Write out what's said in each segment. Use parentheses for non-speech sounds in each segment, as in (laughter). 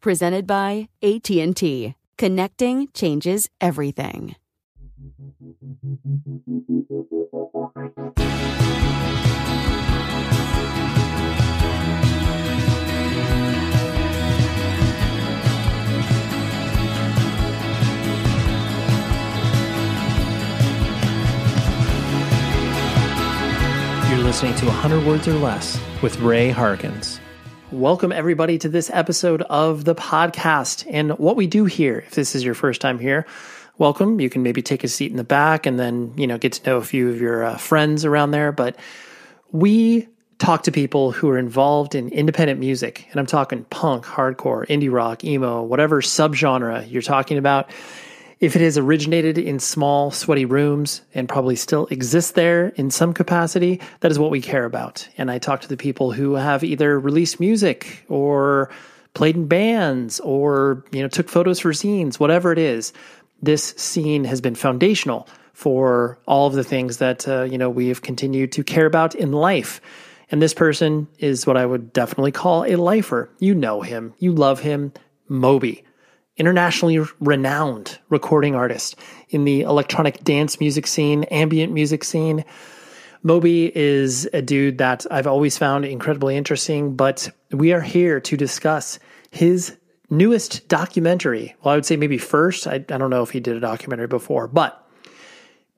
Presented by AT&T. Connecting changes everything. You're listening to 100 Words or Less with Ray Harkins. Welcome, everybody, to this episode of the podcast. And what we do here, if this is your first time here, welcome. You can maybe take a seat in the back and then, you know, get to know a few of your uh, friends around there. But we talk to people who are involved in independent music. And I'm talking punk, hardcore, indie rock, emo, whatever subgenre you're talking about. If it has originated in small, sweaty rooms and probably still exists there in some capacity, that is what we care about. And I talk to the people who have either released music or played in bands or, you know, took photos for scenes, whatever it is. This scene has been foundational for all of the things that, uh, you know, we have continued to care about in life. And this person is what I would definitely call a lifer. You know him, you love him, Moby internationally renowned recording artist in the electronic dance music scene, ambient music scene. Moby is a dude that I've always found incredibly interesting, but we are here to discuss his newest documentary. Well, I would say maybe first. I, I don't know if he did a documentary before, but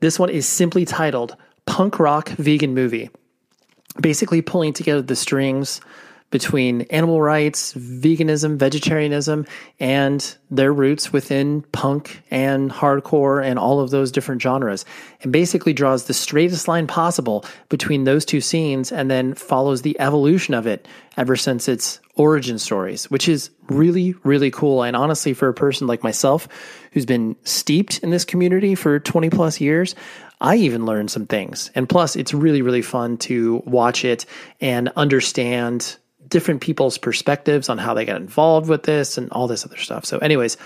this one is simply titled Punk Rock Vegan Movie. Basically, pulling together the strings between animal rights, veganism, vegetarianism, and their roots within punk and hardcore and all of those different genres. And basically draws the straightest line possible between those two scenes and then follows the evolution of it ever since its origin stories, which is really, really cool. And honestly, for a person like myself who's been steeped in this community for 20 plus years, I even learned some things. And plus, it's really, really fun to watch it and understand different people's perspectives on how they got involved with this and all this other stuff. So, anyways,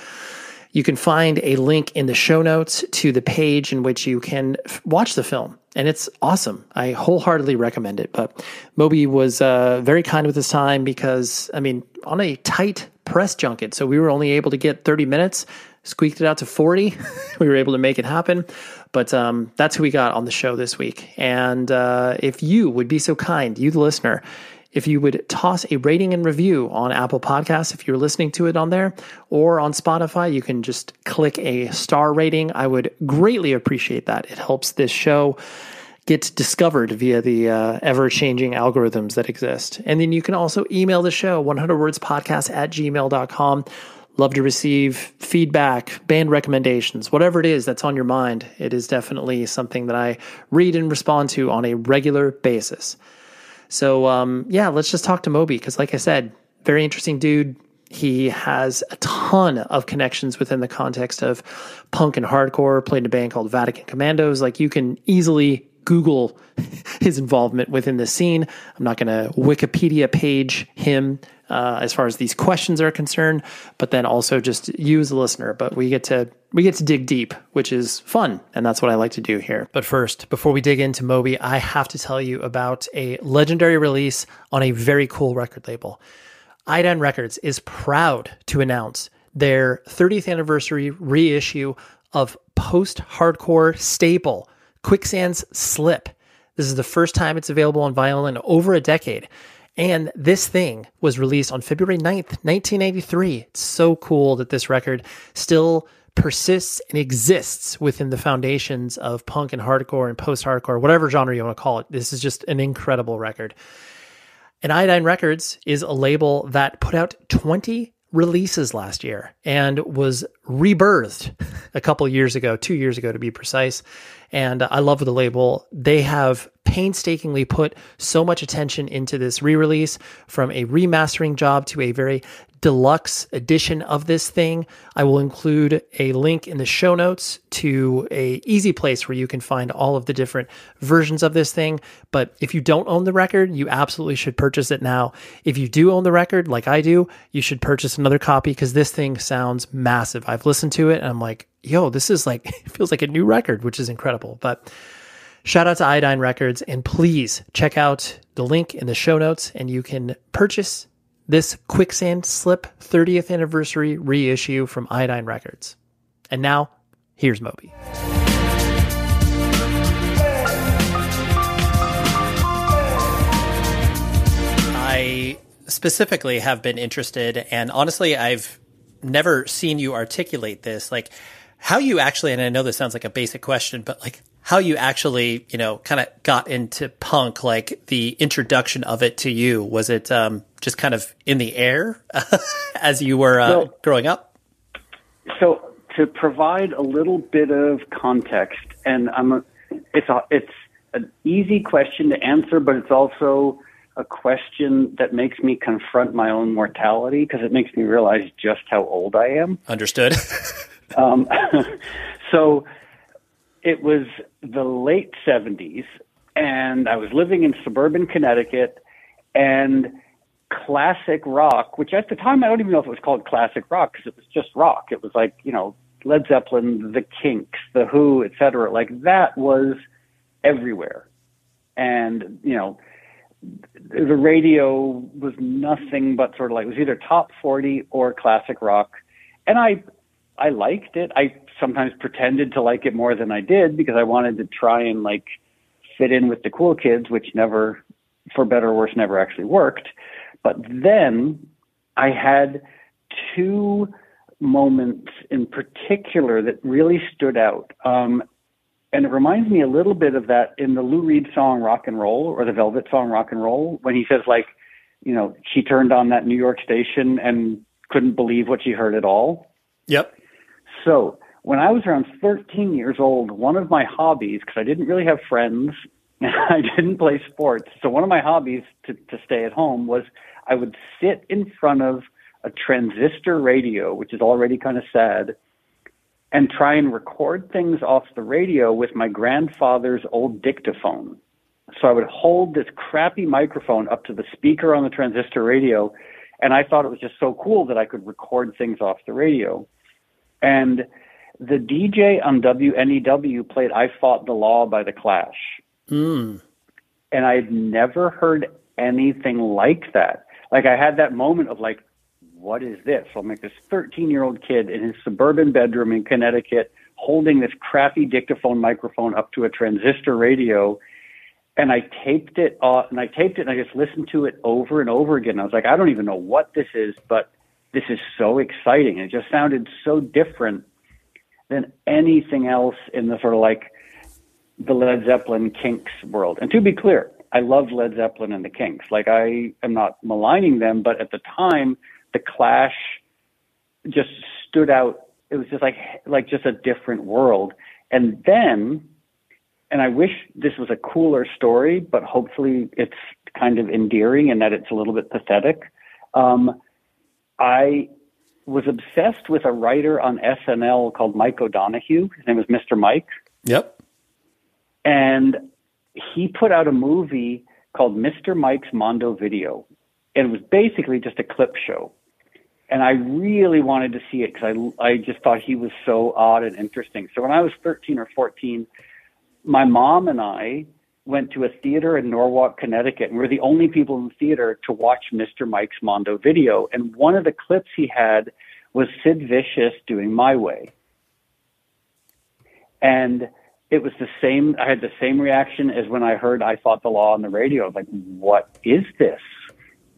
you can find a link in the show notes to the page in which you can f- watch the film. And it's awesome. I wholeheartedly recommend it. But Moby was uh, very kind with his time because, I mean, on a tight press junket, so we were only able to get 30 minutes, squeaked it out to 40. (laughs) we were able to make it happen. But um, that's who we got on the show this week. And uh, if you would be so kind, you, the listener, if you would toss a rating and review on Apple Podcasts, if you're listening to it on there, or on Spotify, you can just click a star rating. I would greatly appreciate that. It helps this show get discovered via the uh, ever changing algorithms that exist. And then you can also email the show, 100wordspodcast at gmail.com. Love to receive feedback, band recommendations, whatever it is that's on your mind. It is definitely something that I read and respond to on a regular basis. So um, yeah, let's just talk to Moby because, like I said, very interesting dude. He has a ton of connections within the context of punk and hardcore. Played in a band called Vatican Commandos. Like you can easily Google his involvement within the scene. I'm not going to Wikipedia page him uh, as far as these questions are concerned, but then also just you as a listener. But we get to we get to dig deep, which is fun, and that's what I like to do here. But first, before we dig into Moby, I have to tell you about a legendary release on a very cool record label. Iodine Records is proud to announce their 30th anniversary reissue of post-hardcore staple Quicksand's Slip. This is the first time it's available on vinyl in over a decade. And this thing was released on February 9th, 1983. It's so cool that this record still persists and exists within the foundations of punk and hardcore and post hardcore, whatever genre you want to call it. This is just an incredible record. And Iodine Records is a label that put out 20 releases last year and was rebirthed a couple years ago, two years ago to be precise. And I love the label. They have painstakingly put so much attention into this re release from a remastering job to a very deluxe edition of this thing. I will include a link in the show notes to a easy place where you can find all of the different versions of this thing. But if you don't own the record, you absolutely should purchase it now. If you do own the record, like I do, you should purchase another copy because this thing sounds massive. I've listened to it and I'm like, yo, this is like, (laughs) it feels like a new record, which is incredible. But shout out to Iodine Records and please check out the link in the show notes and you can purchase this Quicksand Slip 30th anniversary reissue from Iodine Records. And now, here's Moby. I specifically have been interested, and honestly, I've never seen you articulate this. Like, how you actually, and I know this sounds like a basic question, but like how you actually, you know, kind of got into punk, like the introduction of it to you. Was it um, just kind of in the air (laughs) as you were uh, well, growing up? So to provide a little bit of context, and I'm a, it's a, it's an easy question to answer, but it's also a question that makes me confront my own mortality because it makes me realize just how old I am. Understood. (laughs) Um, (laughs) so it was the late 70s, and I was living in suburban Connecticut, and classic rock, which at the time I don't even know if it was called classic rock because it was just rock. It was like, you know, Led Zeppelin, The Kinks, The Who, etc. Like that was everywhere. And, you know, the radio was nothing but sort of like it was either top 40 or classic rock. And I I liked it. I sometimes pretended to like it more than I did because I wanted to try and like fit in with the cool kids, which never, for better or worse, never actually worked. But then I had two moments in particular that really stood out. Um, and it reminds me a little bit of that in the Lou Reed song Rock and Roll or the Velvet song Rock and Roll when he says like, you know, she turned on that New York station and couldn't believe what she heard at all. Yep. So when I was around 13 years old, one of my hobbies, because I didn't really have friends, (laughs) I didn't play sports. So one of my hobbies to, to stay at home was I would sit in front of a transistor radio, which is already kind of sad, and try and record things off the radio with my grandfather's old dictaphone. So I would hold this crappy microphone up to the speaker on the transistor radio, and I thought it was just so cool that I could record things off the radio. And the DJ on WNEW played I Fought the Law by The Clash. Mm. And I had never heard anything like that. Like I had that moment of like, what is this? So I'm like this 13 year old kid in his suburban bedroom in Connecticut holding this crappy dictaphone microphone up to a transistor radio. And I taped it, uh, and I taped it and I just listened to it over and over again. I was like, I don't even know what this is, but this is so exciting. It just sounded so different than anything else in the sort of like the Led Zeppelin Kinks world. And to be clear, I love Led Zeppelin and the Kinks. Like I am not maligning them, but at the time, the Clash just stood out. It was just like like just a different world. And then, and I wish this was a cooler story, but hopefully it's kind of endearing and that it's a little bit pathetic. Um, I was obsessed with a writer on SNL called Mike O'Donoghue. His name was Mr. Mike. Yep. And he put out a movie called Mr. Mike's Mondo Video. And it was basically just a clip show. And I really wanted to see it because I, I just thought he was so odd and interesting. So when I was 13 or 14, my mom and I went to a theater in Norwalk, Connecticut, and we are the only people in the theater to watch Mr. Mike's Mondo video. And one of the clips he had was Sid Vicious doing My Way. And it was the same. I had the same reaction as when I heard I Fought the Law on the radio. I was like, what is this?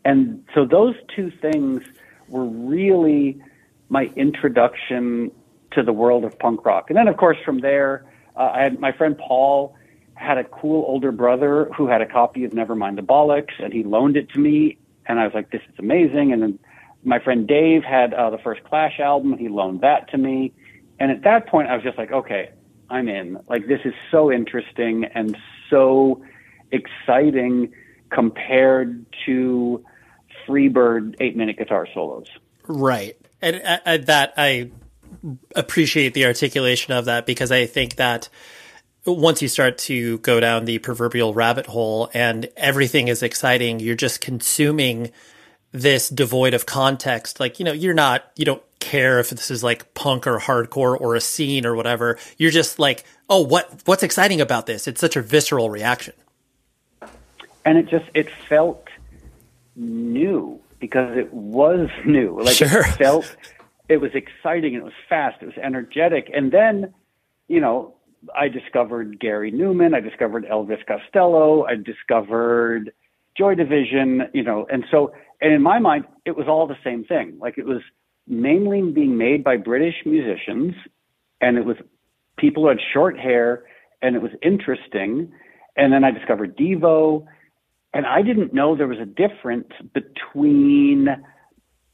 And so those two things were really my introduction to the world of punk rock. And then, of course, from there, uh, I had my friend Paul had a cool older brother who had a copy of Nevermind the Bollocks, and he loaned it to me. And I was like, this is amazing. And then my friend Dave had uh, the first Clash album. He loaned that to me. And at that point, I was just like, okay, I'm in. Like this is so interesting and so exciting compared to Freebird eight minute guitar solos. Right. And uh, uh, that I appreciate the articulation of that because I think that once you start to go down the proverbial rabbit hole and everything is exciting, you're just consuming this devoid of context. Like, you know, you're not, you don't care if this is like punk or hardcore or a scene or whatever. You're just like, oh, what what's exciting about this? It's such a visceral reaction. And it just it felt new because it was (laughs) new. Like sure. it felt it was exciting and it was fast, it was energetic. And then, you know, I discovered Gary Numan. I discovered Elvis Costello, I discovered Joy Division, you know, and so and in my mind it was all the same thing. Like it was mainly being made by British musicians, and it was people who had short hair, and it was interesting. And then I discovered Devo, and I didn't know there was a difference between,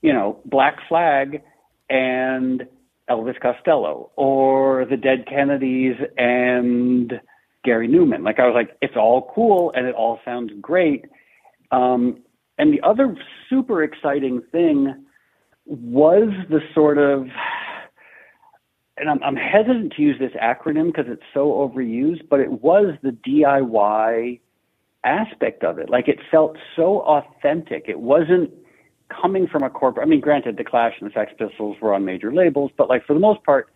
you know, Black Flag and Elvis Costello, or the Dead Kennedys and Gary Numan. Like I was like, it's all cool and it all sounds great. Um, and the other super exciting thing was the sort of and I'm, I'm hesitant to use this acronym because it's so overused, but it was the DIY aspect of it. Like it felt so authentic. It wasn't coming from a corporate. I mean, granted, the Clash and the Sex Pistols were on major labels, but like for the most part,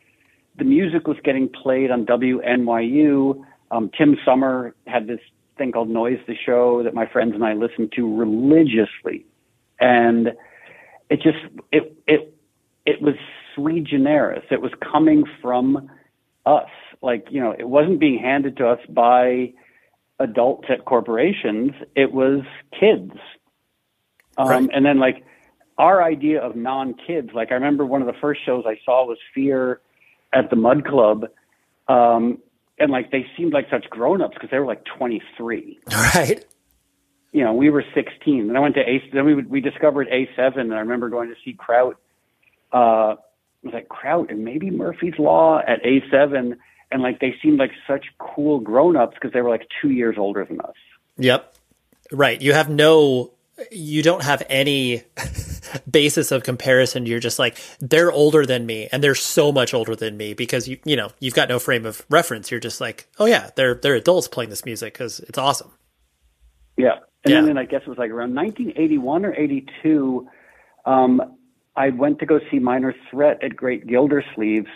the music was getting played on WNYU. Um, Tim Sommer had this thing called Noise the Show that my friends and I listened to religiously, and it just it it it was sui generis. It was coming from us. Like you know, it wasn't being handed to us by adults at corporations. It was kids. Um, right. And then like our idea of non-kids. Like I remember one of the first shows I saw was Fear at the Mud Club. Um, and like they seemed like such grown-ups because they were like 23 right you know, we were 16. And I went to A. Then we we discovered A7, and I remember going to see Kraut. Uh, was like Kraut and maybe Murphy's Law at A7, and like they seemed like such cool grown-ups because they were like two years older than us. Yep, right. You have no, you don't have any (laughs) basis of comparison. You're just like they're older than me, and they're so much older than me because you you know you've got no frame of reference. You're just like, oh yeah, they're they're adults playing this music because it's awesome. Yeah, and yeah. then I guess it was like around 1981 or 82, um, I went to go see Minor Threat at Great Gildersleeves,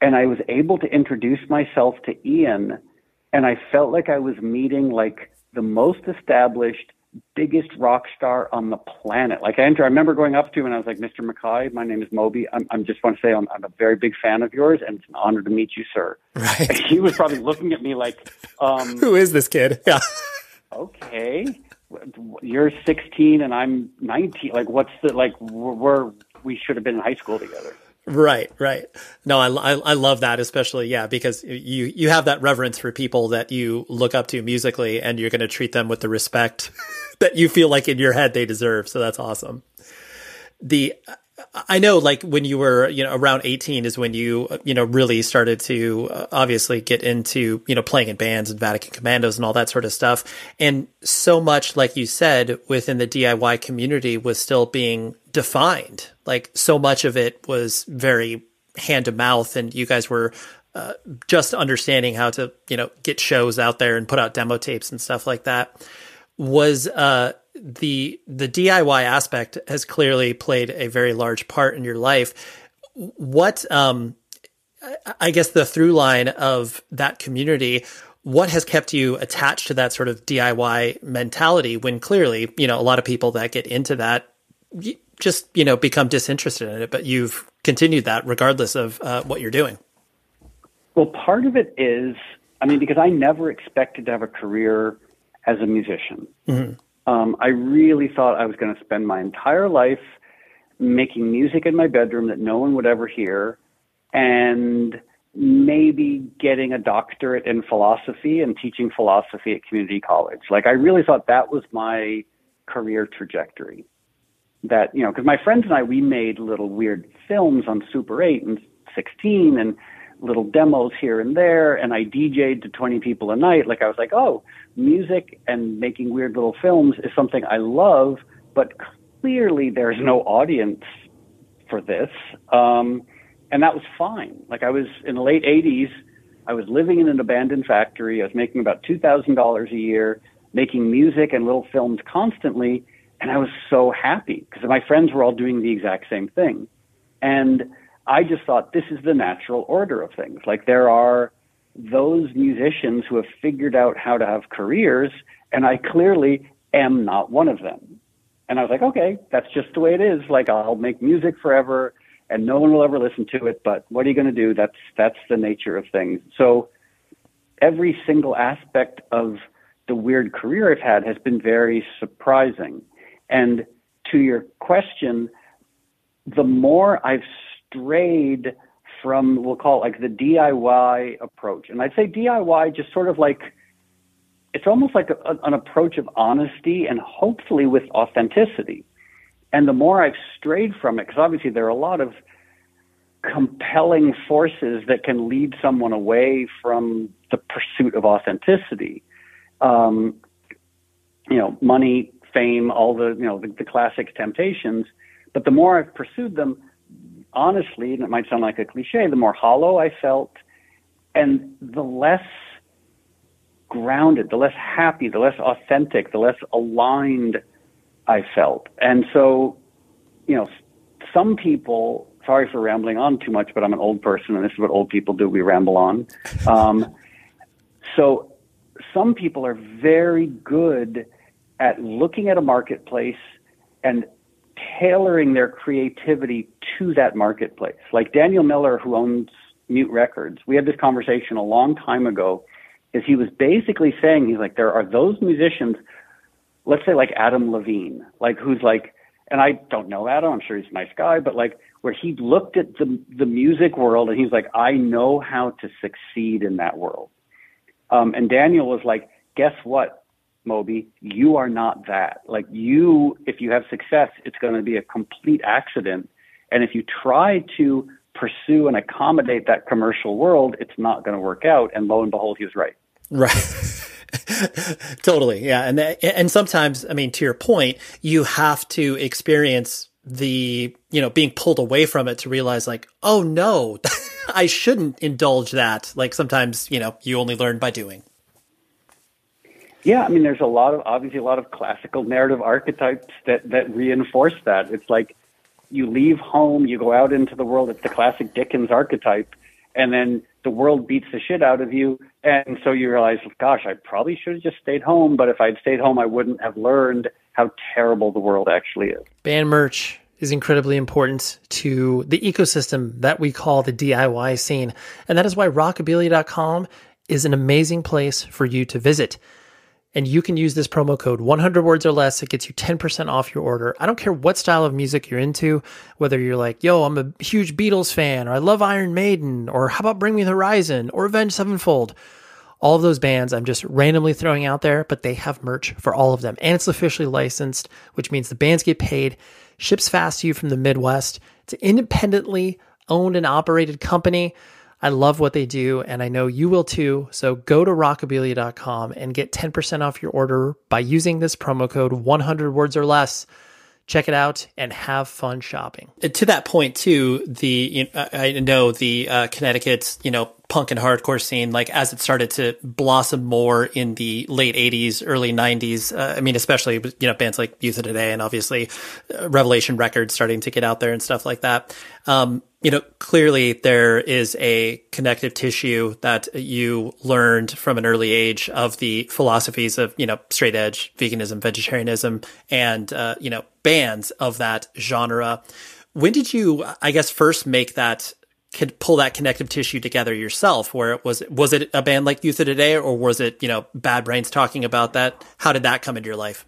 and I was able to introduce myself to Ian, and I felt like I was meeting like the most established, biggest rock star on the planet. Like I enter, I remember going up to him and I was like, "Mr. MacKaye, my name is Moby. I'm, I'm just want to say I'm, I'm, a very big fan of yours, and it's an honor to meet you, sir." Right. And he was probably looking at me like, um, (laughs) "Who is this kid?" (laughs) Yeah. okay you're 16 and I'm 19. Like, what's the like? We're we should have been in high school together. Right, right. No, I, I, I love that, especially yeah, because you you have that reverence for people that you look up to musically, and you're going to treat them with the respect (laughs) that you feel like in your head they deserve. So that's awesome. The I know, like when you were, you know, around 18 is when you, you know, really started to uh, obviously get into, you know, playing in bands and Vatican Commandos and all that sort of stuff. And so much, like you said, within the DIY community was still being defined. Like so much of it was very hand to mouth, and you guys were uh, just understanding how to you know get shows out there and put out demo tapes and stuff like that was uh, the the DIY aspect has clearly played a very large part in your life. What um, I guess the through line of that community what has kept you attached to that sort of DIY mentality when clearly, you know, a lot of people that get into that just, you know, become disinterested in it, but you've continued that regardless of uh, what you're doing? Well, part of it is, I mean, because I never expected to have a career as a musician. Mm-hmm. Um, I really thought I was going to spend my entire life making music in my bedroom that no one would ever hear and maybe getting a doctorate in philosophy and teaching philosophy at community college. Like I really thought that was my career trajectory. That, you know, because my friends and I, we made little weird films on Super 8 and 16 and little demos here and there. And I DJ'd to 20 people a night. Like I was like, oh, music and making weird little films is something I love, but clearly there's no audience for this. Um, and that was fine. Like I was in the late 80s, I was living in an abandoned factory. I was making about $2,000 a year, making music and little films constantly. And I was so happy because my friends were all doing the exact same thing. And I just thought this is the natural order of things. Like there are those musicians who have figured out how to have careers, and I clearly am not one of them. And I was like, okay, that's just the way it is. Like I'll make music forever and no one will ever listen to it. But what are you going to do? That's that's the nature of things. So every single aspect of the weird career I've had has been very surprising. And to your question, the more I've strayed from we'll call it like the DIY approach, and I'd say DIY just sort of like it's almost like a, an approach of honesty and hopefully with authenticity. And the more I've strayed from it, because obviously there are a lot of compelling forces that can lead someone away from the pursuit of authenticity. Um, you know, money, fame, all the you know the, the classic temptations. But the more I've pursued them, honestly, and it might sound like a cliche, the more hollow I felt, and the less grounded, the less happy, the less authentic, the less aligned I felt. And so, you know, some people, sorry for rambling on too much, but I'm an old person and this is what old people do. We ramble on. (laughs) Um, so some people are very good at looking at a marketplace and tailoring their creativity to that marketplace. Like Daniel Miller, who owns Mute Records, we had this conversation a long time ago. Is he was basically saying he's like there are those musicians let's say like Adam Levine, like who's like, and I don't know Adam, I'm sure he's a nice guy, but like where he looked at the the music world and he's like, I know how to succeed in that world. Um, and Daniel was like, guess what, Moby, you are not that. Like you, if you have success, it's going to be a complete accident. And if you try to pursue and accommodate that commercial world, it's not going to work out. And lo and behold, he was right. Right. (laughs) totally. Yeah. And, and sometimes, I mean, to your point, you have to experience the, you know, being pulled away from it to realize like, oh no, (laughs) I shouldn't indulge that. Like sometimes, you know, you only learn by doing. Yeah, I mean, there's a lot of obviously a lot of classical narrative archetypes that that reinforce that. It's like you leave home, you go out into the world. It's the classic Dickens archetype, and then the world beats the shit out of you. And so you realize, gosh, I probably should have just stayed home. But if I'd stayed home, I wouldn't have learned how terrible the world actually is. Band merch is incredibly important to the ecosystem that we call the DIY scene. And that is why rockabilia.com is an amazing place for you to visit and you can use this promo code 100 words or less. It gets you 10% off your order. I don't care what style of music you're into, whether you're like, yo, I'm a huge Beatles fan, or I love Iron Maiden, or how about Bring Me the Horizon, or Avenged Sevenfold. All of those bands I'm just randomly throwing out there, but they have merch for all of them. And it's officially licensed, which means the bands get paid, ships fast to you from the Midwest. It's an independently owned and operated company. I love what they do, and I know you will too. So go to rockabilia.com and get 10% off your order by using this promo code 100 words or less. Check it out and have fun shopping. To that point, too, the you know, I know the uh, Connecticut's you know punk and hardcore scene, like as it started to blossom more in the late '80s, early '90s. Uh, I mean, especially you know bands like Youth of Today and obviously uh, Revelation Records starting to get out there and stuff like that. Um, you know, clearly there is a connective tissue that you learned from an early age of the philosophies of, you know, straight edge, veganism, vegetarianism, and, uh, you know, bands of that genre. When did you, I guess, first make that could pull that connective tissue together yourself where it was was it a band like youth of today or was it you know bad brains talking about that? How did that come into your life?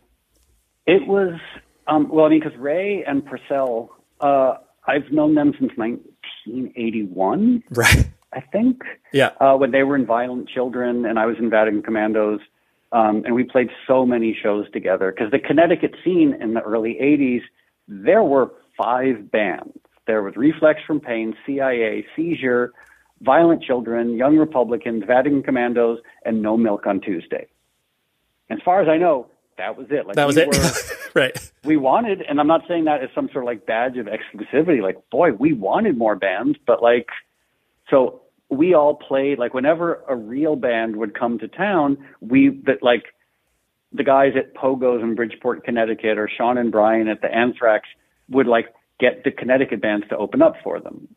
It was um, well i mean because ray and Porcell uh, i've known them since 1981 right. I think. Yeah. Uh, when they were in violent children and i was in vatican commandos um, and we played so many shows together. Because the connecticut scene in the early 80s there were five bands there was Reflex from Pain, CIA, Seizure, Violent Children, Young Republicans, Vatican Commandos, and No Milk on Tuesday. As far as I know, that was it. Like that was we it. Were, (laughs) right. We wanted, and I'm not saying that as some sort of like badge of exclusivity. Like, boy, we wanted more bands, but like, so we all played. Like, whenever a real band would come to town, we that like the guys at Pogo's in Bridgeport, Connecticut, or Sean and Brian at the Anthrax would like get the Connecticut bands to open up for them.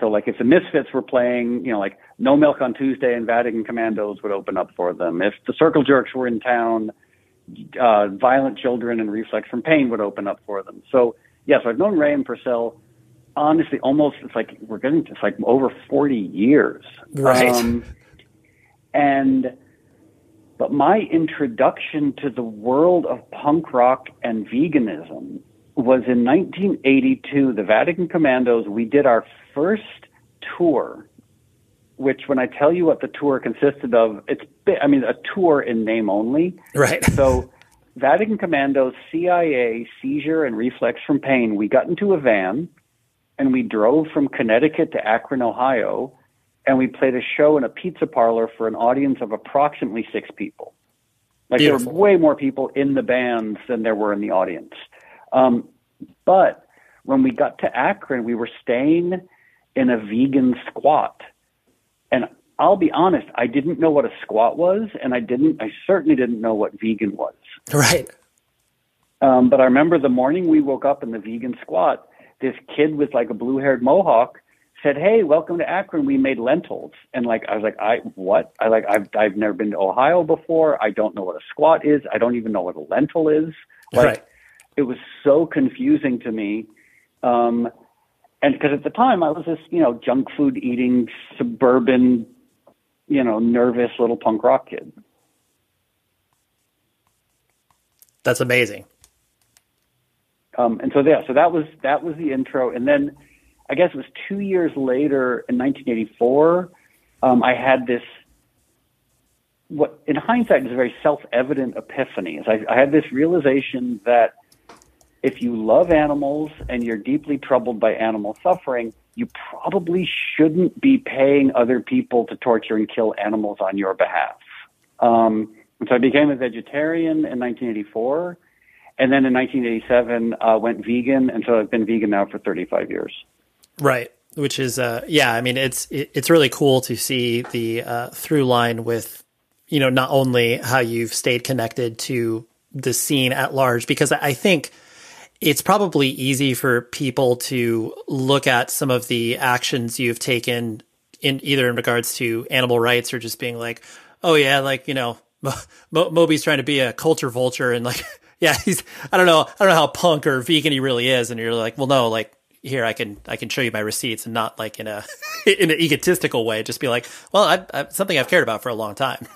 So like if the Misfits were playing, you know, like No Milk on Tuesday and Vatican Commandos would open up for them. If the Circle Jerks were in town, uh, Violent Children and Reflex from Pain would open up for them. So yes, yeah, so I've known Ray and Porcell honestly almost it's like we're getting it's like over 40 years. Right. Um, and but my introduction to the world of punk rock and veganism was in 1982, the Vatican Commandos, we did our first tour, which when I tell you what the tour consisted of, it's, I mean, a tour in name only. Right. so Vatican Commandos, CIA, Seizure, and Reflex from Pain, we got into a van and we drove from Connecticut to Akron, Ohio, and we played a show in a pizza parlor for an audience of approximately six people. Like Beautiful. there were way more people in the bands than there were in the audience. Um, but when we got to Akron, we were staying in a vegan squat. And I'll be honest, I didn't know what a squat was, and I didn't, I certainly didn't know what vegan was. Right. Um, but I remember the morning we woke up in the vegan squat, this kid with like a blue haired mohawk said, "Hey, welcome to Akron. We made lentils." And like I was like, "I what? I like I've I've never been to Ohio before. I don't know what a squat is. I don't even know what a lentil is." Like right it was so confusing to me. Um, and because at the time I was this, you know, junk food eating suburban, you know, nervous little punk rock kid. That's amazing. Um, and so yeah, so that was that was the intro, and then I guess it was two years later in 1984. Um, I had this what in hindsight is a very self-evident epiphany. Is I, I had this realization that if you love animals and you're deeply troubled by animal suffering, you probably shouldn't be paying other people to torture and kill animals on your behalf. Um, so I became a vegetarian in 1984, and then in 1987 uh, went vegan, and so I've been vegan now for 35 years. Right, which is uh, yeah, I mean it's it, it's really cool to see the uh, through line with you know not only how you've stayed connected to the scene at large because I think it's probably easy for people to look at some of the actions you've taken in either in regards to animal rights or just being like, oh yeah, like you know, (laughs) Mo- Moby's trying to be a culture vulture and like, (laughs) yeah, he's I don't know, I don't know how punk or vegan he really is, and you're like, well, no, like here I can I can show you my receipts and not like in a (laughs) in an egotistical way, just be like, well, I, I, something I've cared about for a long time.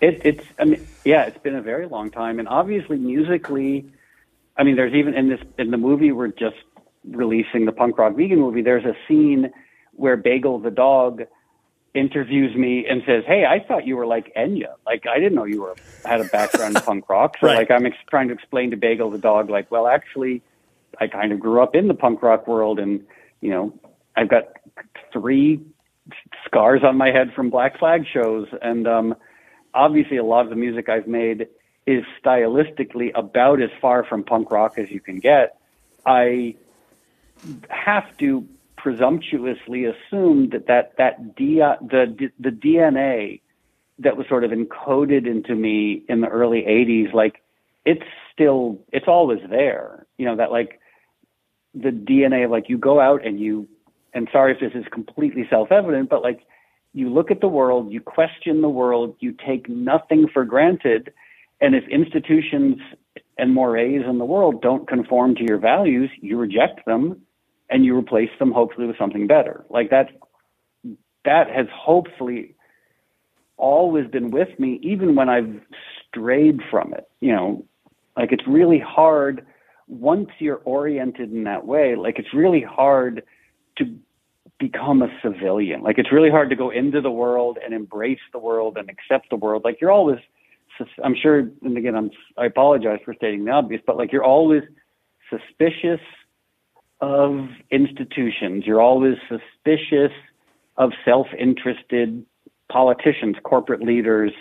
It, it's I mean, yeah, it's been a very long time, and obviously musically I mean, there's even in this in the movie we're just releasing the punk rock vegan movie. There's a scene where Bagel the dog interviews me and says, "Hey, I thought you were like Enya. Like I didn't know you were had a background in (laughs) punk rock." So right. like I'm ex- trying to explain to Bagel the dog, like, well, actually, I kind of grew up in the punk rock world, and you know, I've got three scars on my head from Black Flag shows, and um, obviously, a lot of the music I've made is stylistically about as far from punk rock as you can get. I have to presumptuously assume that that, that the, the DNA that was sort of encoded into me in the early 80s, like it's still, it's always there. You know, that like the DNA of like you go out and you, and sorry if this is completely self evident, but like you look at the world, you question the world, you take nothing for granted. And if institutions and mores in the world don't conform to your values, you reject them and you replace them hopefully with something better. Like that, that has hopefully always been with me, even when I've strayed from it. You know, like it's really hard once you're oriented in that way, like it's really hard to become a civilian. Like it's really hard to go into the world and embrace the world and accept the world. Like you're always, I'm sure, and again, I'm, I apologize for stating the obvious, but like you're always suspicious of institutions. You're always suspicious of self-interested politicians, corporate leaders,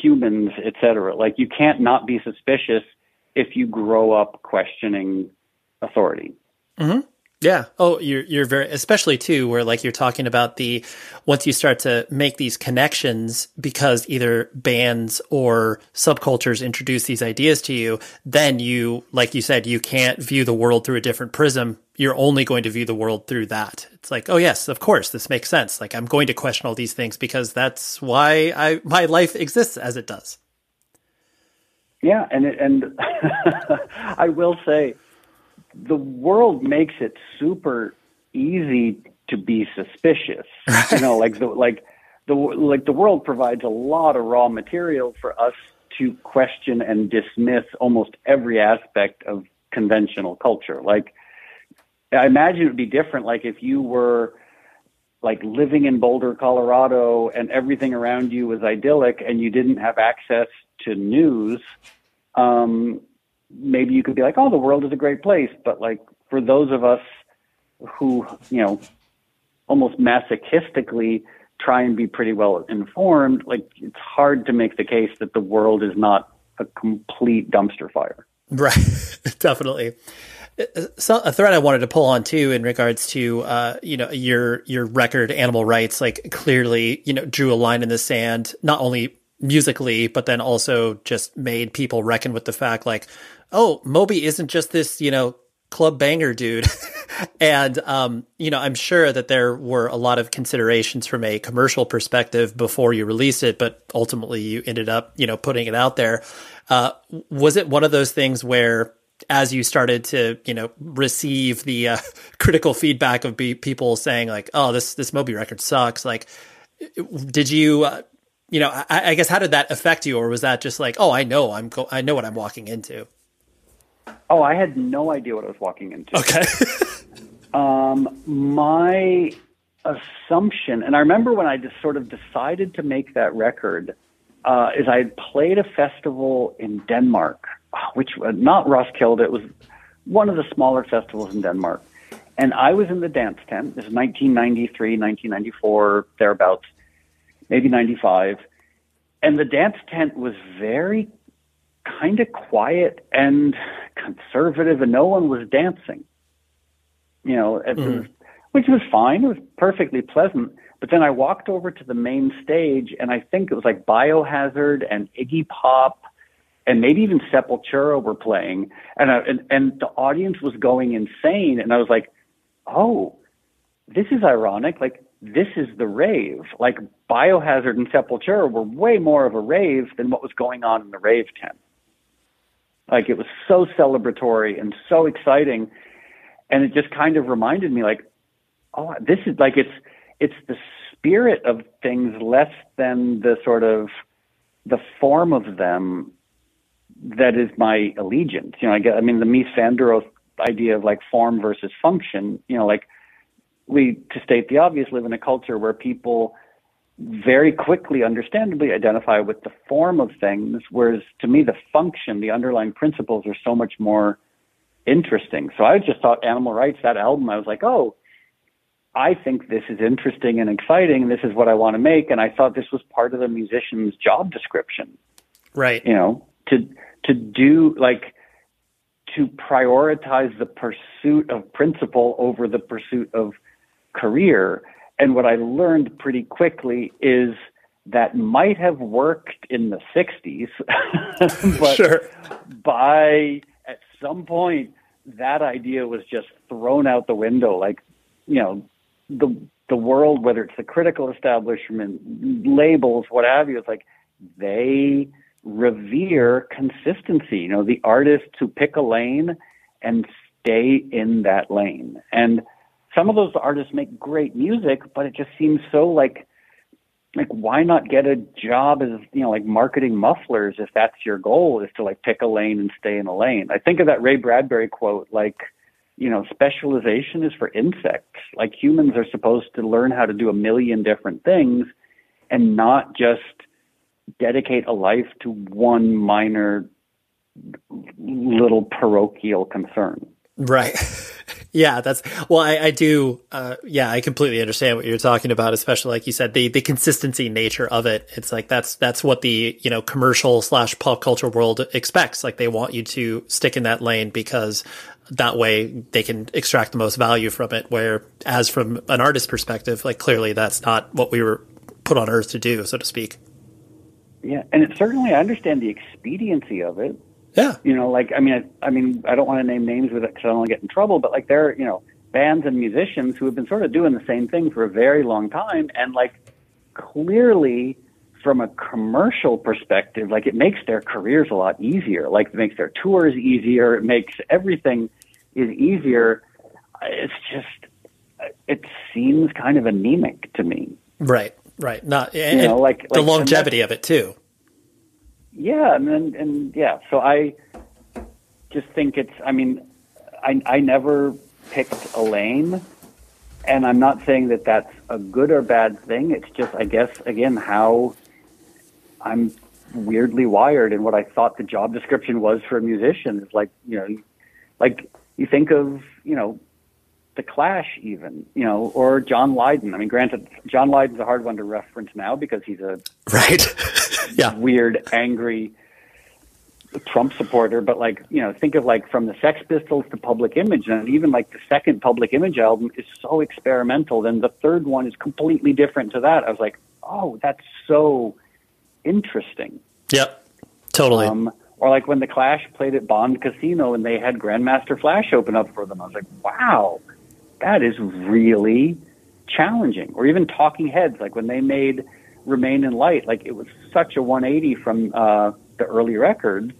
humans, etc. Like you can't not be suspicious if you grow up questioning authority. Mm-hmm. Yeah. Oh, you're you're very especially too where like you're talking about the once you start to make these connections because either bands or subcultures introduce these ideas to you, then you like you said you can't view the world through a different prism. You're only going to view the world through that. It's like, oh yes, of course, this makes sense. Like I'm going to question all these things because that's why I my life exists as it does. Yeah, and it, and (laughs) I will say the world makes it super easy to be suspicious. (laughs) you know, like the like the like the world provides a lot of raw material for us to question and dismiss almost every aspect of conventional culture. Like I imagine it would be different like if you were like living in Boulder, Colorado and everything around you was idyllic and you didn't have access to news. Um, maybe you could be like, oh, the world is a great place. But like for those of us who, you know, almost masochistically try and be pretty well informed, like it's hard to make the case that the world is not a complete dumpster fire. Right. (laughs) Definitely. So a thread I wanted to pull on too in regards to uh, you know your your record animal rights like clearly you know drew a line in the sand not only musically but then also just made people reckon with the fact like oh, Moby isn't just this, you know, club banger dude. (laughs) and, um, you know, I'm sure that there were a lot of considerations from a commercial perspective before you released it, but ultimately you ended up, you know, putting it out there. Uh, was it one of those things where, as you started to, you know, receive the uh, (laughs) critical feedback of be- people saying like, "Oh, this this Moby record sucks," like, did you, uh, you know, I, I, guess how did that affect you, or was that just like, "Oh, I know, I'm, I know what I'm walking into." Oh, I had no idea what I was walking into. Okay. (laughs) um, my assumption, and I remember when I just sort of decided to make that record, uh, is I had played a festival in Denmark, which was not Roskilde. It was one of the smaller festivals in Denmark. And I was in the dance tent. This is 1993, 1994, thereabouts, maybe 95. And the dance tent was very kind of quiet and conservative, and no one was dancing. You know, it mm. was, which was fine. It was perfectly pleasant. But then I walked over to the main stage, and I think it was like Biohazard and Iggy Pop, and maybe even Sepultura were playing, and I, and and the audience was going insane. And I was like, oh, this is ironic. Like this is the rave. Like Biohazard and Sepultura were way more of a rave than what was going on in the rave tent. Like it was so celebratory and so exciting. And it just kind of reminded me like, oh, this is like it's it's the spirit of things less than the sort of the form of them that is my allegiance. You know, I get I mean the Mies van der Rohe idea of like form versus function, you know, like we to state the obvious live in a culture where people very quickly, understandably identify with the form of things, whereas to me, the function, the underlying principles are so much more interesting. So I just thought Animal Rights, that album, I was like, oh, I think this is interesting and exciting. This is what I want to make. And I thought this was part of the musician's job description. Right. You know, to, to do like, to prioritize the pursuit of principle over the pursuit of career. And what I learned pretty quickly is that might have worked in the 60s, (laughs) but sure. by at some point, that idea was just thrown out the window. Like, you know, the the world, whether it's the critical establishment, labels, what have you, it's like they revere consistency. You know, the artists who pick a lane and stay in that lane. And some of those artists make great music, but it just seems so like like why not get a job as you know like marketing mufflers if that's your goal is to like pick a lane and stay in a lane. I think of that Ray Bradbury quote like you know specialization is for insects. Like humans are supposed to learn how to do a million different things and not just dedicate a life to one minor little parochial concern. Right. (laughs) yeah, that's well. I, I do. Uh, yeah, I completely understand what you're talking about, especially like you said, the the consistency nature of it. It's like that's that's what the you know commercial slash pop culture world expects. Like they want you to stick in that lane because that way they can extract the most value from it. Where as from an artist perspective, like clearly that's not what we were put on earth to do, so to speak. Yeah, and it, certainly I understand the expediency of it yeah. You know, like I mean, I, I mean, I don't want to name names with it because I don't want to get in trouble. But like, there, are you know, bands and musicians who have been sort of doing the same thing for a very long time, and like, clearly, from a commercial perspective, like it makes their careers a lot easier. Like, it makes their tours easier. It makes everything is easier. It's just, it seems kind of anemic to me. Right. Right. Not, and, you know, like, the like, longevity of it too yeah, and then and yeah, so I just think it's. I mean, I I never picked a lane, and I'm not saying that that's a good or bad thing. It's just, I guess, again, how I'm weirdly wired and what I thought the job description was for a musician is like, you know, like you think of, you know, the Clash, even, you know, or John Lydon. I mean, granted, John Lydon's a hard one to reference now because he's a right, (laughs) yeah, weird, angry Trump supporter. But like, you know, think of like from the Sex Pistols to Public Image, and even like the second Public Image album is so experimental. Then the third one is completely different to that. I was like, oh, that's so interesting. Yep, totally. Um, or like when the Clash played at Bond Casino and they had Grandmaster Flash open up for them. I was like, wow, that is really challenging. Or even Talking Heads, like when they made Remain in Light, like it was such a 180 from uh, the early records.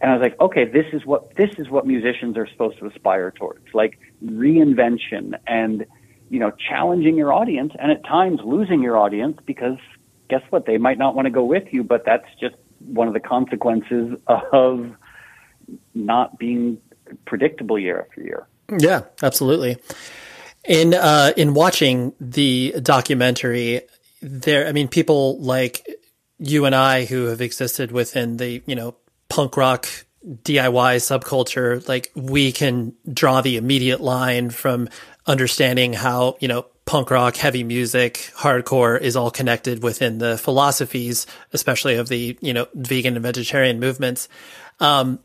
And I was like, okay, this is what this is what musicians are supposed to aspire towards, like reinvention and you know challenging your audience, and at times losing your audience because guess what, they might not want to go with you, but that's just one of the consequences (laughs) of not being predictable year after year. Yeah, absolutely. In uh, in watching the documentary, there, I mean, people like you and I who have existed within the you know punk rock DIY subculture, like we can draw the immediate line from understanding how you know punk rock, heavy music, hardcore is all connected within the philosophies, especially of the you know vegan and vegetarian movements. Um,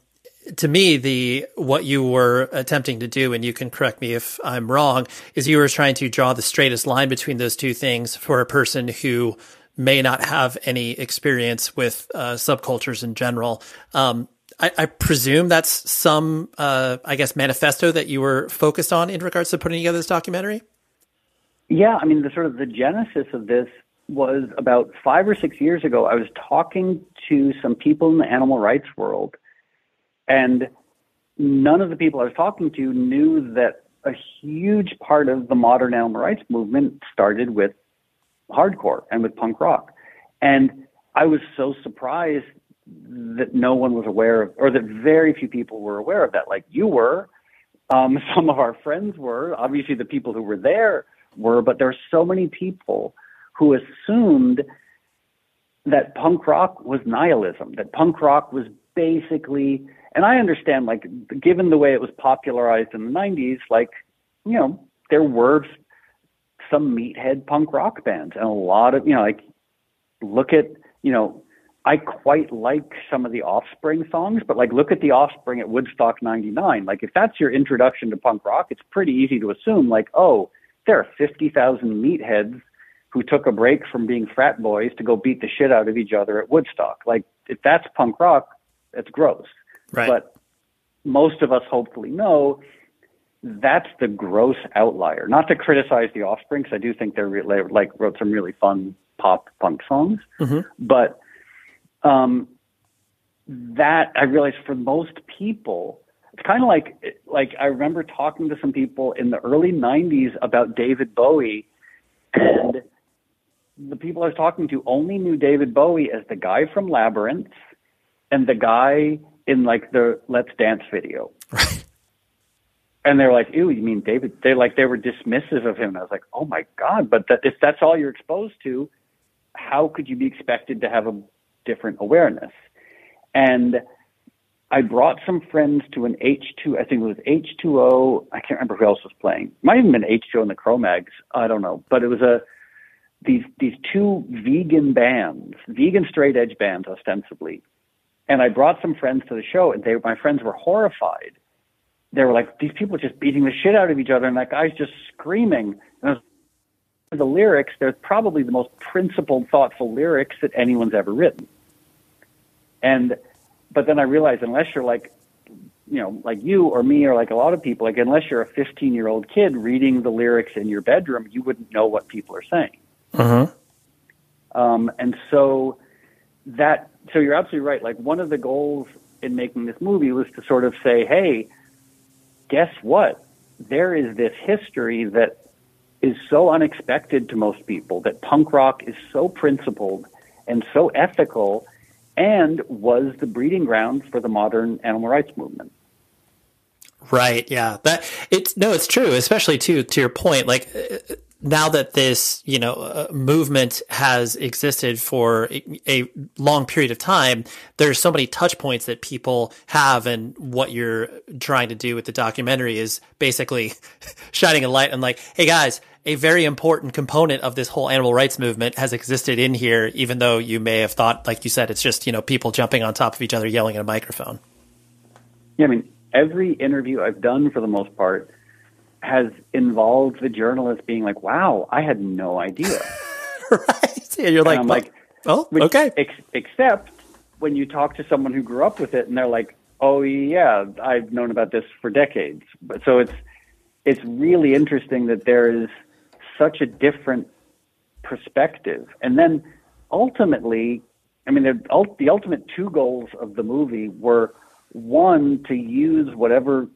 to me, the what you were attempting to do, and you can correct me if I'm wrong, is you were trying to draw the straightest line between those two things for a person who may not have any experience with uh, subcultures in general. Um, I, I, presume that's some, uh, I guess, manifesto that you were focused on in regards to putting together this documentary. Yeah, I mean, the sort of the genesis of this was about five or six years ago. I was talking to some people in the animal rights world and none of the people I was talking to knew that a huge part of the modern animal rights movement started with hardcore and with punk rock. And I was so surprised that no one was aware of, or that very few people were aware of that. Like you were, um, (laughs) some of our friends were, obviously the people who were there were, but there are so many people who assumed that punk rock was nihilism, that punk rock was basically and I understand, like, given the way it was popularized in the 90s, like, you know, there were some meathead punk rock bands and a lot of, you know, like, look at, you know, I quite like some of the Offspring songs, but like, look at the Offspring at Woodstock 99. Like, if that's your introduction to punk rock, it's pretty easy to assume, like, oh, there are 50,000 meatheads who took a break from being frat boys to go beat the shit out of each other at Woodstock. Like, if that's punk rock, that's gross. Right. But most of us hopefully know that's the gross outlier. Not to criticize the Offspring, because I do think they're really, like wrote some really fun pop punk songs, but um, that I realized for most people, it's kind of like like I remember talking to some people in the early '90s about David Bowie, and the people I was talking to only knew David Bowie as the guy from Labyrinth and the guy in like the Let's Dance video. And they're like, "Ew, you mean David?" They like they were dismissive of him. And I was like, "Oh my god!" But that, if that's all you're exposed to, how could you be expected to have a different awareness? And I brought some friends to an H2, I think it was H2O. I can't remember who else was playing. Might have even been H2O and the Cro-Mags. I don't know. But it was a these these two vegan bands, vegan straight edge bands ostensibly. And I brought some friends to the show, and they my friends were horrified. They were like, these people are just beating the shit out of each other, and that guy's just screaming. And I was the lyrics, they're probably the most principled, thoughtful lyrics that anyone's ever written. And but then I realized unless you're like you know, like you or me or like a lot of people, like unless you're a 15 year old kid reading the lyrics in your bedroom, you wouldn't know what people are saying. Uh-huh. Um, and so that, so you're absolutely right. Like one of the goals in making this movie was to sort of say, hey, guess what? There is this history that is so unexpected to most people that punk rock is so principled and so ethical and was the breeding ground for the modern animal rights movement. Right. Yeah. That it's no, it's true, especially too to your point. Like now that this you know uh, movement has existed for a, a long period of time, there's so many touch points that people have, and what you're trying to do with the documentary is basically (laughs) shining a light on like, hey guys. A very important component of this whole animal rights movement has existed in here, even though you may have thought, like you said, it's just you know people jumping on top of each other, yelling at a microphone. Yeah, I mean, every interview I've done for the most part has involved the journalist being like, "Wow, I had no idea." (laughs) right? Yeah, you're like, and I'm well, like, oh, which- okay. Ex- except when you talk to someone who grew up with it, and they're like, "Oh yeah, I've known about this for decades." But so it's it's really interesting that there is such a different perspective, and then ultimately, I mean, the, the ultimate two goals of the movie were one to use whatever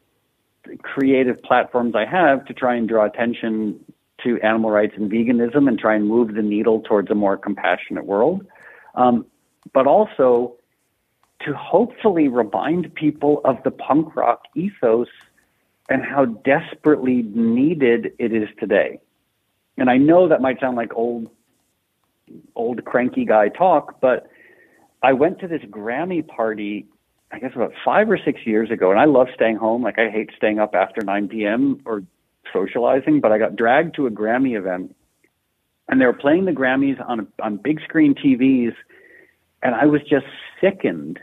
creative platforms I have to try and draw attention to animal rights and veganism and try and move the needle towards a more compassionate world. Um, but also to hopefully remind people of the punk rock ethos and how desperately needed it is today. And I know that might sound like old, old cranky guy talk, but I went to this Grammy party I guess about five or six years ago, and I love staying home. Like I hate staying up after 9 p.m. or socializing, but I got dragged to a Grammy event, and they were playing the Grammys on on big screen TVs, and I was just sickened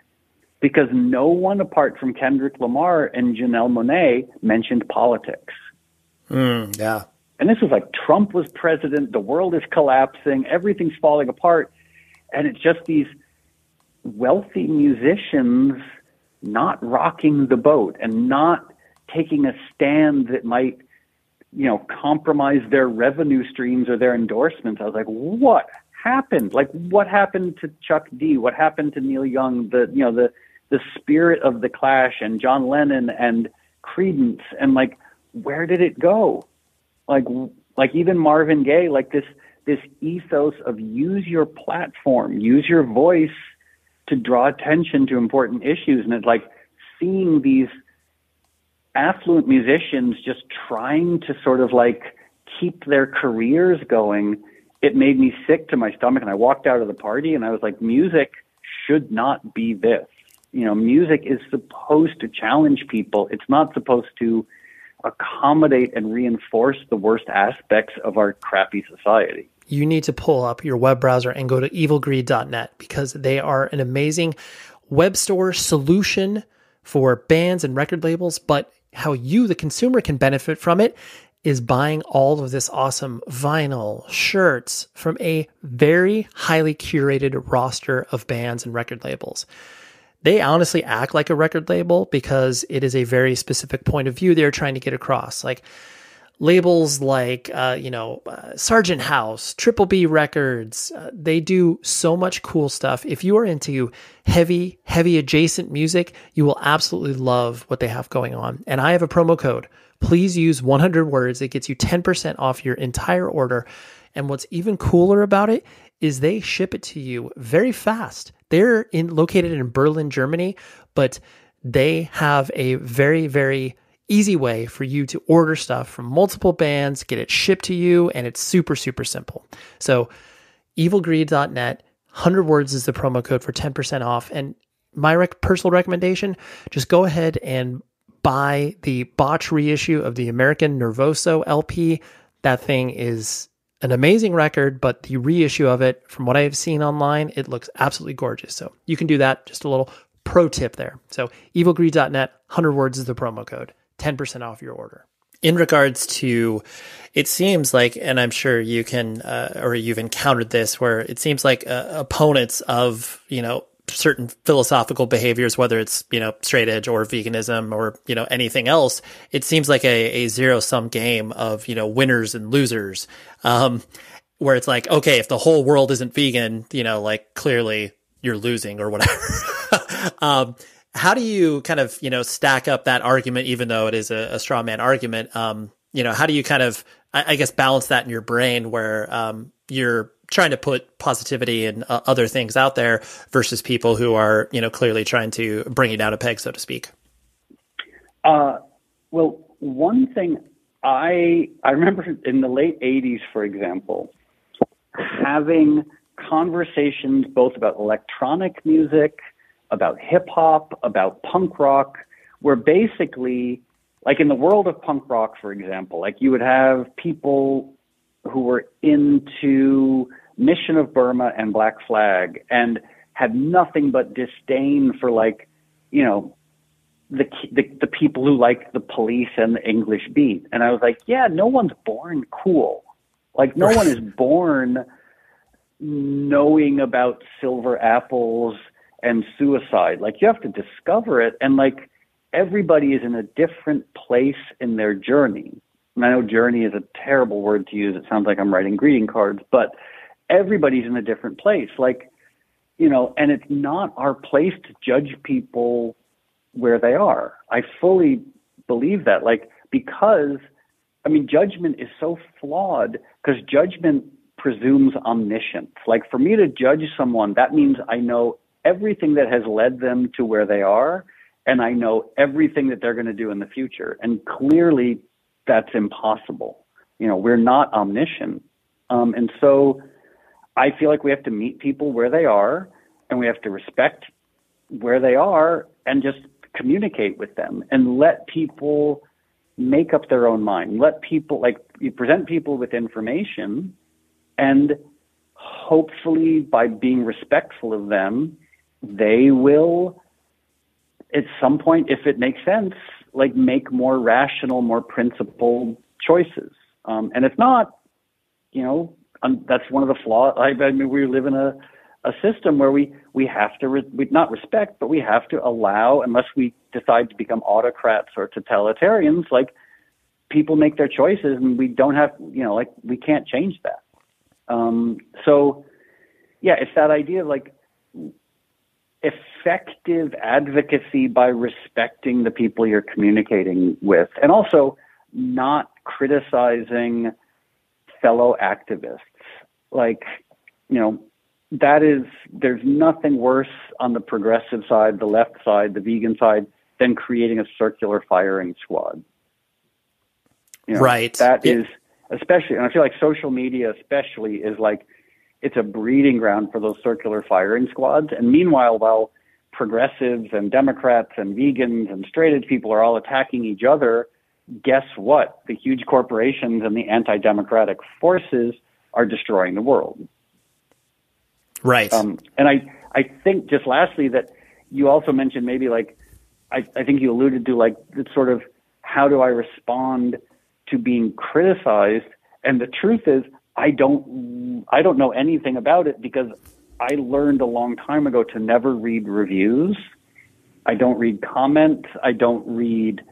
because no one apart from Kendrick Lamar and Janelle Monáe mentioned politics. Mm, yeah. And this was like Trump was president, the world is collapsing, everything's falling apart, and it's just these wealthy musicians not rocking the boat and not taking a stand that might, you know, compromise their revenue streams or their endorsements. I was like, what happened? Like, what happened to Chuck D? What happened to Neil Young? The, you know, the, the spirit of the Clash and John Lennon and Creedence and like, where did it go? Like, like even Marvin Gaye, like this, this ethos of use your platform, use your voice to draw attention to important issues. And it's like seeing these affluent musicians just trying to sort of like keep their careers going. It made me sick to my stomach. And I walked out of the party and I was like, music should not be this. You know, music is supposed to challenge people. It's not supposed to accommodate and reinforce the worst aspects of our crappy society you need to pull up your web browser and go to evilgreed.net because they are an amazing web store solution for bands and record labels. But how you, the consumer, can benefit from it is buying all of this awesome vinyl, shirts from a very highly curated roster of bands and record labels. They honestly act like a record label because it is a very specific point of view they're trying to get across. Like, labels like uh, you know uh, Sargent House, Triple B Records. Uh, they do so much cool stuff. If you are into heavy, heavy adjacent music, you will absolutely love what they have going on. And I have a promo code. Please use 100 words. It gets you 10% off your entire order. And what's even cooler about it is they ship it to you very fast. They're in located in Berlin, Germany, but they have a very very easy way for you to order stuff from multiple bands, get it shipped to you, and it's super, super simple. So, evilgreed.net, 100 words is the promo code for 10% off. And my rec- personal recommendation just go ahead and buy the Botch reissue of the American Nervoso LP. That thing is an amazing record, but the reissue of it, from what I have seen online, it looks absolutely gorgeous. So you can do that. Just a little pro tip there. So evilgreed.net, 100 words is the promo code. 10% off your order. In regards to, it seems like, and I'm sure you can, uh, or you've encountered this, where it seems like uh, opponents of, you know, certain philosophical behaviors, whether it's, you know, straight edge or veganism or, you know, anything else, it seems like a, a zero sum game of, you know, winners and losers. Um, where it's like, okay, if the whole world isn't vegan, you know, like clearly you're losing or whatever. (laughs) um, how do you kind of you know stack up that argument, even though it is a, a straw man argument? Um, you know, how do you kind of I, I guess balance that in your brain where um, you're trying to put positivity and uh, other things out there versus people who are you know clearly trying to bring you down a peg, so to speak? Uh, well, one thing I I remember in the late '80s, for example, having conversations both about electronic music about hip hop, about punk rock, where basically, like in the world of punk rock, for example, like you would have people who were into Mission of Burma and Black Flag and had nothing but disdain for like, you know, the, the the people who like the police and the English Beat. And I was like, yeah, no one's born cool. Like no (laughs) one is born knowing about Silver Apples and suicide. Like you have to discover it, and like everybody is in a different place in their journey. And I know journey is a terrible word to use. It sounds like I'm writing greeting cards, but everybody's in a different place. Like, you know, and it's not our place to judge people where they are. I fully believe that. Like, because, I mean, judgment is so flawed because judgment presumes omniscience. Like, for me to judge someone, that means I know everything that has led them to where they are, and I know everything that they're going to do in the future. And clearly, that's impossible. You know, we're not omniscient. Um, and so I feel like we have to meet people where they are, and we have to respect where they are and just communicate with them and let people make up their own mind. Let people, like, you present people with information and hopefully by being respectful of them they will at some point, if it makes sense, like make more rational, more principled choices. Um, and if not, you know, um, that's one of the flaws. I, I mean, we live in a, a system where we, we have to, re- we, not respect, but we have to allow, unless we decide to become autocrats or totalitarians, like people make their choices and we don't have, you know, like we can't change that. Um, so yeah, it's that idea of like effective advocacy by respecting the people you're communicating with and also not criticizing fellow activists. Like, you know, that is, there's nothing worse on the progressive side, the left side, the vegan side, than creating a circular firing squad. You know, right. That yeah. is, especially, and I feel like social media, especially, is like, it's a breeding ground for those circular firing squads. And meanwhile, while progressives and Democrats and vegans and straight edge people are all attacking each other, guess what? The huge corporations and the anti democratic forces are destroying the world. Right. Um, and I, I think just lastly that you also mentioned maybe like, I, I think you alluded to like sort of how do I respond to being criticized. And the truth is, I don't, I don't know anything about it because I learned a long time ago to never read reviews. I don't read comments. I don't read,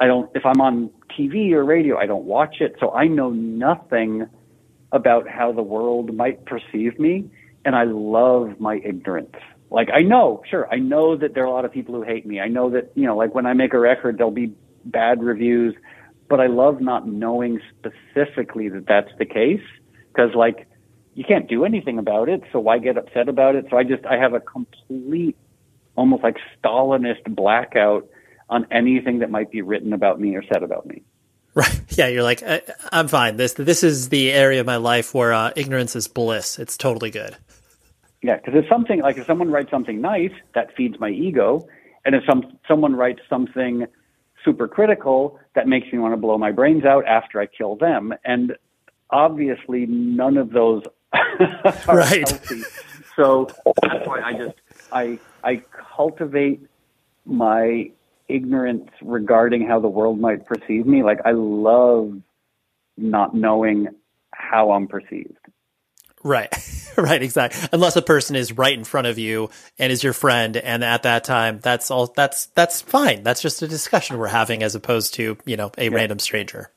I don't, if I'm on TV or radio, I don't watch it. So I know nothing about how the world might perceive me. And I love my ignorance. Like I know, sure, I know that there are a lot of people who hate me. I know that, you know, like when I make a record, there'll be bad reviews, but I love not knowing specifically that that's the case because like you can't do anything about it. So why get upset about it? So I just, I have a complete, almost like Stalinist blackout on anything that might be written about me or said about me. Right. (laughs) Yeah. You're like, I, am fine. This, this is the area of my life where uh, ignorance is bliss. It's totally good. Yeah. Cause if something like if someone writes something nice, that feeds my ego. And if some, someone writes something super critical, that makes me want to blow my brains out after I kill them. And obviously none of those (laughs) are right. healthy. So that's why I just, I, I cultivate my ignorance regarding how the world might perceive me. Like I love not knowing how I'm perceived. Right. (laughs) right, exactly. Unless a person is right in front of you and is your friend and at that time that's all that's that's fine. That's just a discussion we're having as opposed to, you know, a yeah. random stranger.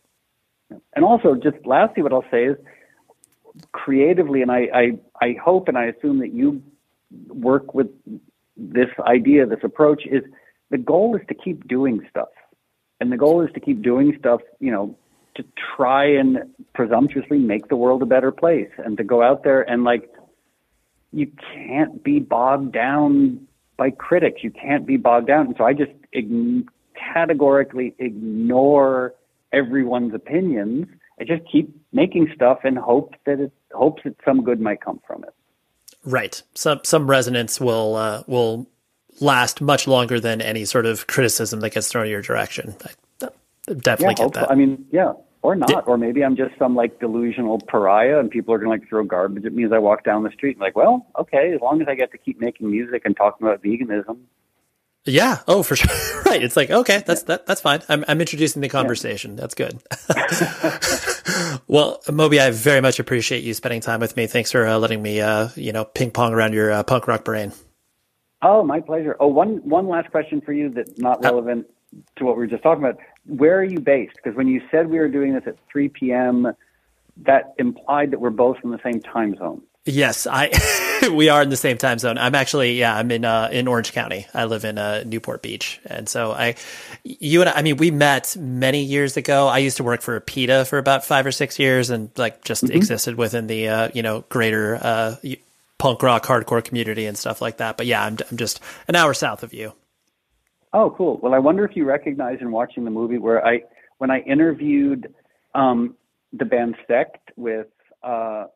And also just lastly what I'll say is creatively and I, I I hope and I assume that you work with this idea, this approach is the goal is to keep doing stuff. And the goal is to keep doing stuff, you know, to try and presumptuously make the world a better place and to go out there and like you can't be bogged down by critics. You can't be bogged down. And so I just ign- categorically ignore everyone's opinions. I just keep making stuff and hope that it hopes that some good might come from it. Right. Some some resonance will uh, will last much longer than any sort of criticism that gets thrown in your direction. I, definitely yeah, get that. I mean, yeah, or not, or maybe I'm just some like delusional pariah, and people are going to like throw garbage at me as I walk down the street. I'm like, well, okay, as long as I get to keep making music and talking about veganism. Yeah. Oh, for sure. (laughs) right. It's like okay, that's yeah. that. That's fine. I'm I'm introducing the conversation. Yeah. That's good. (laughs) (laughs) well, Moby, I very much appreciate you spending time with me. Thanks for uh, letting me, uh, you know, ping pong around your uh, punk rock brain. Oh, my pleasure. Oh, one one last question for you that's not uh, relevant to what we were just talking about. Where are you based? Because when you said we were doing this at 3 p.m., that implied that we're both in the same time zone. Yes, I (laughs) we are in the same time zone. I'm actually yeah, I'm in uh, in Orange County. I live in uh, Newport Beach, and so I, you and I, I mean, we met many years ago. I used to work for PETA for about five or six years, and like just mm-hmm. existed within the uh, you know greater uh, punk rock hardcore community and stuff like that. But yeah, I'm I'm just an hour south of you. Oh, cool. Well, I wonder if you recognize in watching the movie where I when I interviewed um, the band Sect with uh,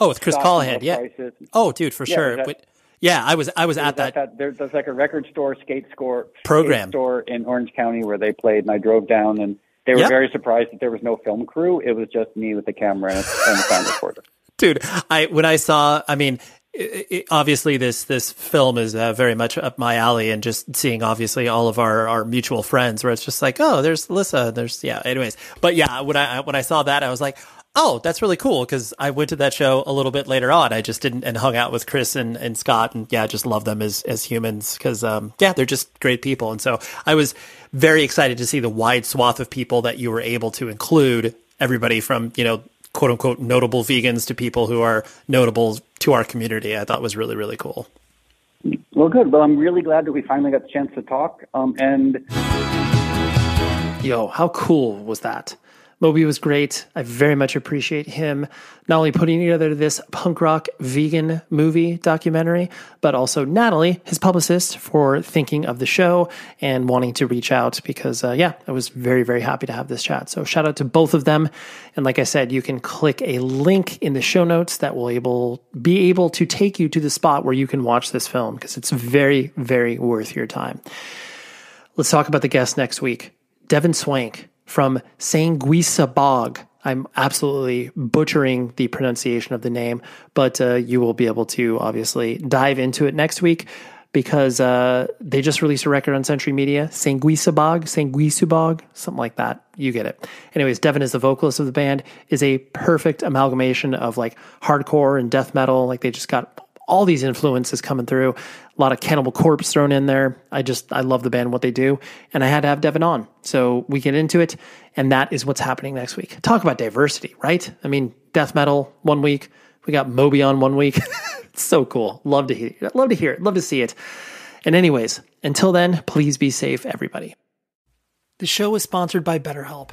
oh with Chris Colohan, yeah. Prices. Oh, dude, for yeah, sure. That, but, yeah, I was I was at that. that there, there's like a record store, skate score program skate store in Orange County where they played, and I drove down and. They were yep. very surprised that there was no film crew. It was just me with the camera and a sound recorder. (laughs) Dude, I when I saw, I mean, it, it, obviously this this film is uh, very much up my alley and just seeing obviously all of our our mutual friends where it's just like oh there's Alyssa there's yeah anyways. But yeah when I when I saw that I was like oh that's really cool because I went to that show a little bit later on. I just didn't and hung out with Chris and, and Scott and yeah just love them as as humans because um yeah they're just great people. And so I was very excited to see the wide swath of people that you were able to include everybody from you know quote unquote notable vegans to people who are notable to our community. I thought was really really cool. Well, good. Well, I'm really glad that we finally got the chance to talk. Um, and yo, how cool was that? Moby was great. I very much appreciate him not only putting together this punk rock vegan movie documentary, but also Natalie, his publicist, for thinking of the show and wanting to reach out because, uh, yeah, I was very, very happy to have this chat. So shout out to both of them. And like I said, you can click a link in the show notes that will able be able to take you to the spot where you can watch this film because it's very, very worth your time. Let's talk about the guest next week. Devin Swank from Sanguisa Bog. I'm absolutely butchering the pronunciation of the name, but uh, you will be able to obviously dive into it next week. because uh, they just released a record on Century Media, Sanguisubog, Sanguisubog, something like that. You get it. Anyways, Devin is the vocalist of the band, is a perfect amalgamation of like hardcore and death metal. Like they just got all these influences coming through. A lot of Cannibal Corpse thrown in there. I just I love the band, what they do, and I had to have Devin on, so we get into it, and that is what's happening next week. Talk about diversity, right? I mean, death metal one week, we got Moby on one week. (laughs) so cool. Love to hear, it. love to hear it, love to see it. And anyways, until then, please be safe, everybody. The show is sponsored by BetterHelp.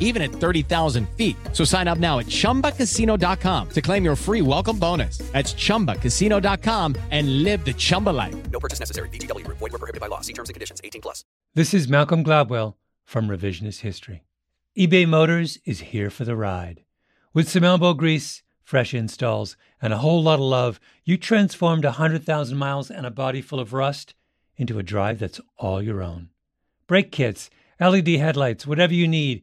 even at 30,000 feet. So sign up now at chumbacasino.com to claim your free welcome bonus. That's chumbacasino.com and live the Chumba life. No purchase necessary. VGW Group. Void were prohibited by law. See terms and conditions. 18 plus. This is Malcolm Gladwell from Revisionist History. eBay Motors is here for the ride. With some elbow grease, fresh installs, and a whole lot of love, you transformed 100,000 miles and a body full of rust into a drive that's all your own. Brake kits, LED headlights, whatever you need,